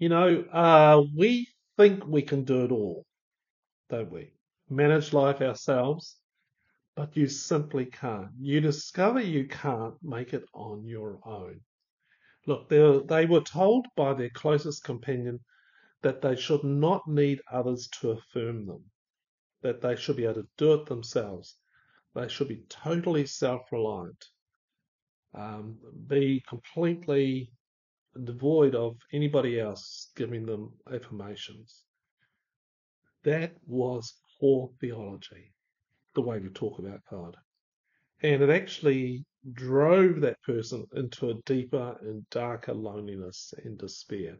You know, uh, we think we can do it all, don't we? Manage life ourselves, but you simply can't. You discover you can't make it on your own. Look, they, were told by their closest companion that they should not need others to affirm them, that they should be able to do it themselves. They should be totally self reliant, um, be completely devoid of anybody else giving them affirmations. That was poor theology, the way we talk about God. And it actually drove that person into a deeper and darker loneliness and despair.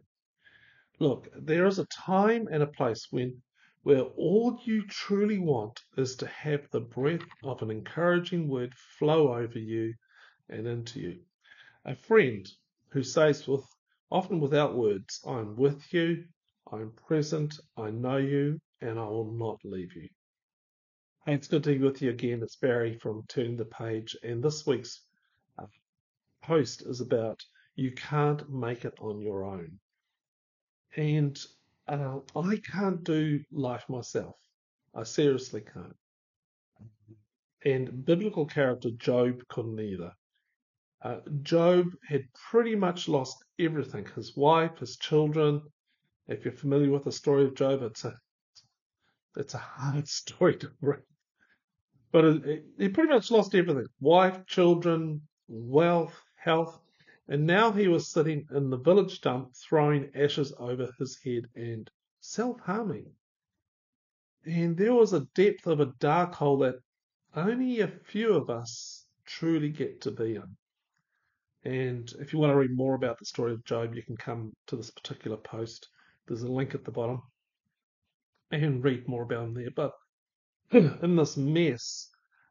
Look, there is a time and a place when where all you truly want is to have the breath of an encouraging word flow over you and into you. A friend who says with often without words, I'm with you, I'm present, I know you, and I will not leave you. Hey, it's good to be with you again. It's Barry from Turning the Page, and this week's uh, post is about you can't make it on your own. And uh, I can't do life myself. I seriously can't. And biblical character Job couldn't either. Uh, Job had pretty much lost everything his wife, his children. If you're familiar with the story of Job, it's a, it's a hard story to read. But he pretty much lost everything wife, children, wealth, health. And now he was sitting in the village dump, throwing ashes over his head and self harming. And there was a depth of a dark hole that only a few of us truly get to be in. And if you want to read more about the story of Job, you can come to this particular post. There's a link at the bottom and read more about him there. But in this mess,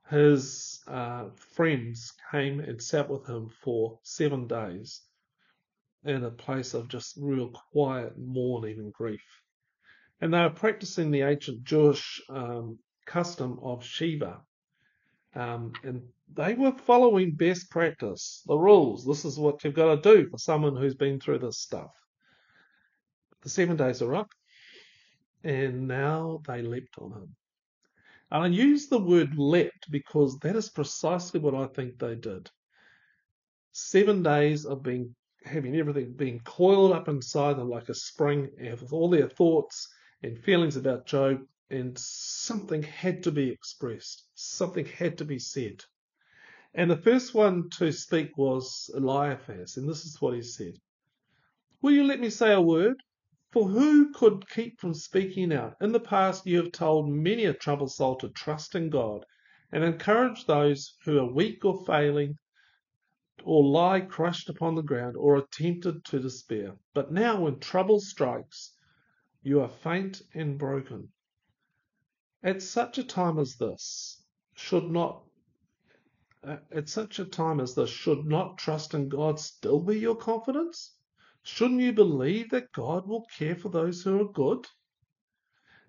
his uh, friends came and sat with him for seven days in a place of just real quiet mourning and grief. And they were practicing the ancient Jewish um, custom of Shiva. Um, and they were following best practice, the rules. This is what you've got to do for someone who's been through this stuff. The seven days are up, and now they leapt on him. And I use the word leapt because that is precisely what I think they did. Seven days of being having everything being coiled up inside them like a spring, with all their thoughts and feelings about Job, and something had to be expressed, something had to be said. And the first one to speak was Eliphaz, and this is what he said Will you let me say a word? For who could keep from speaking out? In the past, you have told many a troubled soul to trust in God and encourage those who are weak or failing, or lie crushed upon the ground, or are tempted to despair. But now, when trouble strikes, you are faint and broken. At such a time as this, should not uh, at such a time as this, should not trust in God still be your confidence? Shouldn't you believe that God will care for those who are good?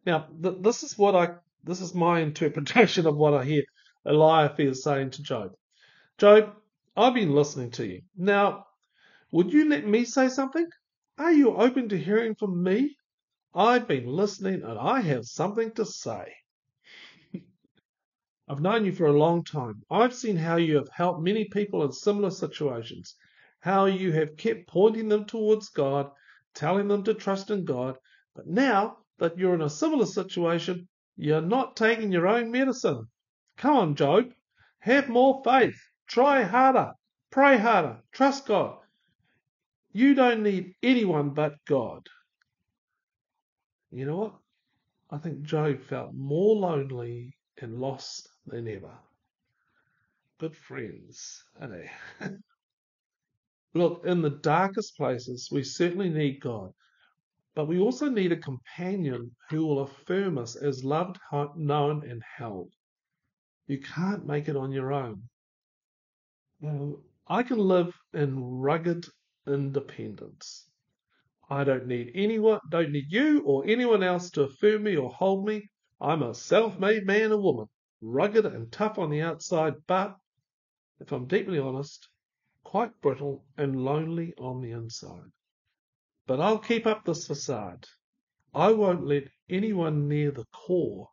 Now, th- this is what I, this is my interpretation of what I hear Eliphaz saying to Job. Job, I've been listening to you. Now, would you let me say something? Are you open to hearing from me? I've been listening and I have something to say. I've known you for a long time. I've seen how you have helped many people in similar situations how you have kept pointing them towards God, telling them to trust in God. But now that you're in a similar situation, you're not taking your own medicine. Come on, Job. Have more faith. Try harder. Pray harder. Trust God. You don't need anyone but God. You know what? I think Job felt more lonely and lost than ever. Good friends, eh? Look, in the darkest places, we certainly need God, but we also need a companion who will affirm us as loved, known, and held. You can't make it on your own. Now, I can live in rugged independence. I don't need anyone, don't need you or anyone else to affirm me or hold me. I'm a self-made man or woman, rugged and tough on the outside, but if I'm deeply honest, quite brittle and lonely on the inside. But I'll keep up this facade. I won't let anyone near the core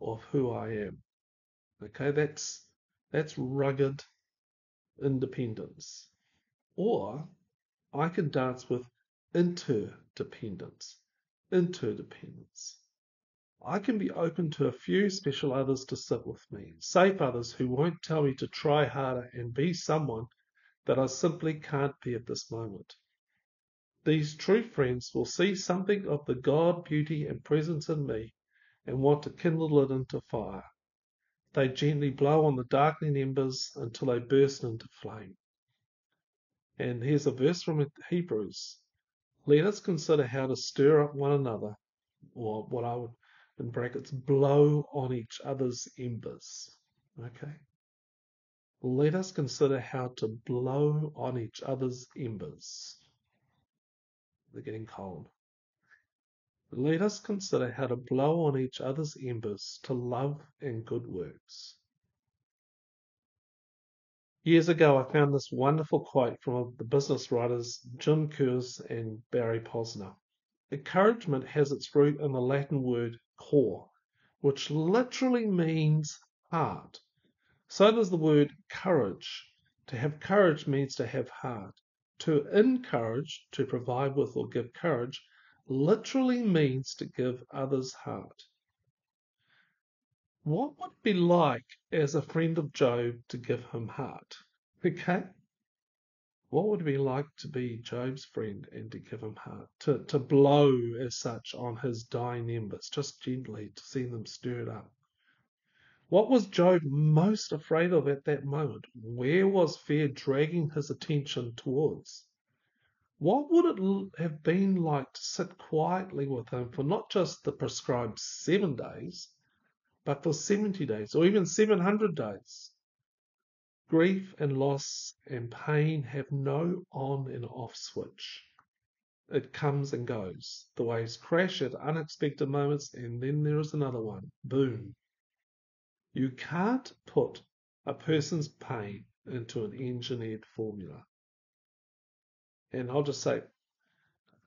of who I am. Okay, that's that's rugged independence. Or I can dance with interdependence. Interdependence. I can be open to a few special others to sit with me, safe others who won't tell me to try harder and be someone that I simply can't be at this moment. These true friends will see something of the God beauty and presence in me and want to kindle it into fire. They gently blow on the darkening embers until they burst into flame. And here's a verse from Hebrews. Let us consider how to stir up one another, or what I would, in brackets, blow on each other's embers. Okay? Let us consider how to blow on each other's embers. They're getting cold. Let us consider how to blow on each other's embers to love and good works. Years ago, I found this wonderful quote from the business writers Jim Kouzes and Barry Posner. Encouragement has its root in the Latin word cor, which literally means heart. So does the word courage. To have courage means to have heart. To encourage, to provide with or give courage, literally means to give others heart. What would it be like as a friend of Job to give him heart? Okay? What would it be like to be Job's friend and to give him heart? To, to blow as such on his dying embers, just gently to see them stirred up. What was Job most afraid of at that moment? Where was fear dragging his attention towards? What would it have been like to sit quietly with him for not just the prescribed seven days, but for 70 days or even 700 days? Grief and loss and pain have no on and off switch. It comes and goes. The waves crash at unexpected moments, and then there is another one. Boom. You can't put a person's pain into an engineered formula and I'll just say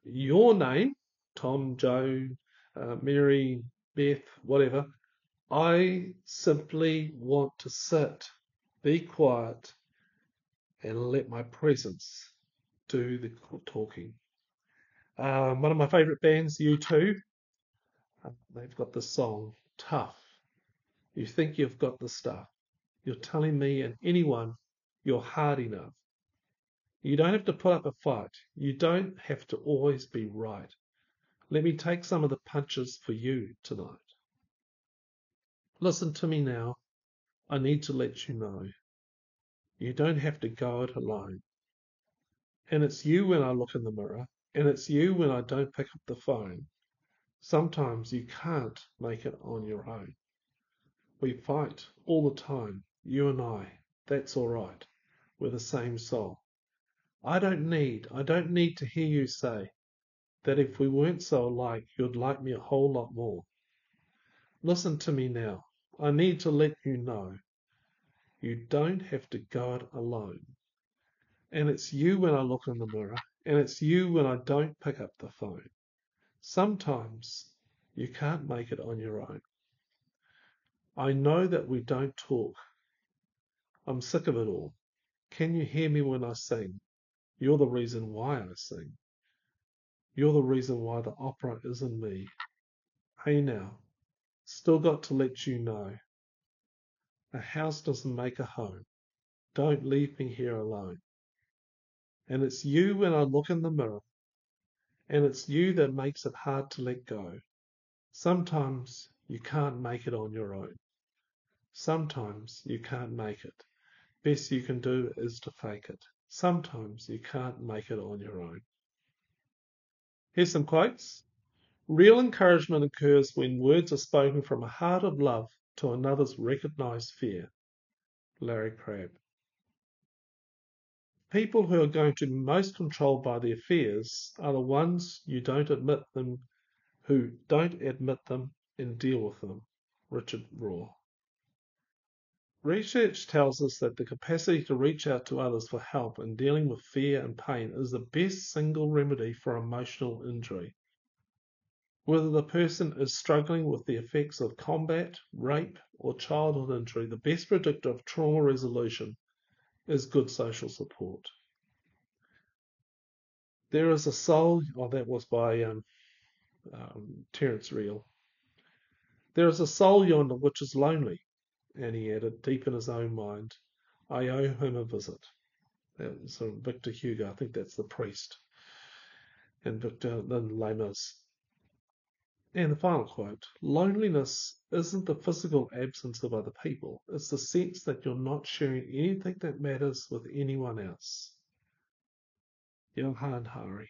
your name, Tom, Joe, uh, Mary, Beth, whatever. I simply want to sit, be quiet, and let my presence do the talking. Um, one of my favourite bands, U2, uh, they've got the song Tough. You think you've got the stuff. You're telling me and anyone you're hard enough. You don't have to put up a fight. You don't have to always be right. Let me take some of the punches for you tonight. Listen to me now. I need to let you know. You don't have to go it alone. And it's you when I look in the mirror, and it's you when I don't pick up the phone. Sometimes you can't make it on your own. We fight all the time, you and I. That's all right. We're the same soul. I don't need, I don't need to hear you say that if we weren't so alike, you'd like me a whole lot more. Listen to me now. I need to let you know you don't have to go it alone. And it's you when I look in the mirror, and it's you when I don't pick up the phone. Sometimes you can't make it on your own. I know that we don't talk. I'm sick of it all. Can you hear me when I sing? You're the reason why I sing. You're the reason why the opera is in me. Hey now, still got to let you know. A house doesn't make a home. Don't leave me here alone. And it's you when I look in the mirror. And it's you that makes it hard to let go. Sometimes you can't make it on your own. Sometimes you can't make it. Best you can do is to fake it. Sometimes you can't make it on your own. Here's some quotes. Real encouragement occurs when words are spoken from a heart of love to another's recognized fear. Larry Crabb. People who are going to be most controlled by their fears are the ones you don't admit them, who don't admit them and deal with them. Richard Rohr. Research tells us that the capacity to reach out to others for help in dealing with fear and pain is the best single remedy for emotional injury. Whether the person is struggling with the effects of combat, rape, or childhood injury, the best predictor of trauma resolution is good social support. There is a soul, oh, that was by um, um, Terence Real. There is a soul yonder which is lonely, and he added, deep in his own mind, I owe him a visit. That was from Victor Hugo. I think that's the priest. And Victor then Lamas. And the final quote Loneliness isn't the physical absence of other people, it's the sense that you're not sharing anything that matters with anyone else. Johann Hari.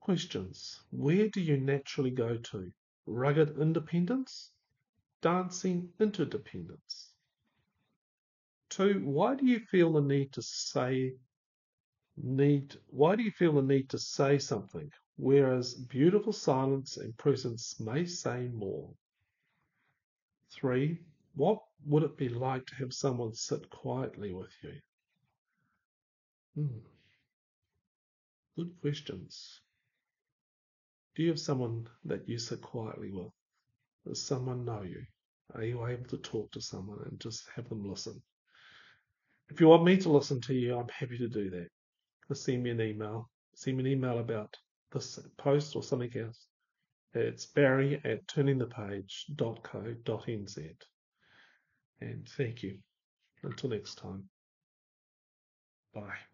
Questions. Where do you naturally go to? Rugged independence? Dancing interdependence? Two, why do you feel the need to say need why do you feel the need to say something, whereas beautiful silence and presence may say more? Three, what would it be like to have someone sit quietly with you? Hmm. Good questions. Do you have someone that you sit quietly with? Does someone know you? Are you able to talk to someone and just have them listen? If you want me to listen to you, I'm happy to do that. Just send me an email. Send me an email about this post or something else. It's barry at turningthepage.co.nz. And thank you. Until next time. Bye.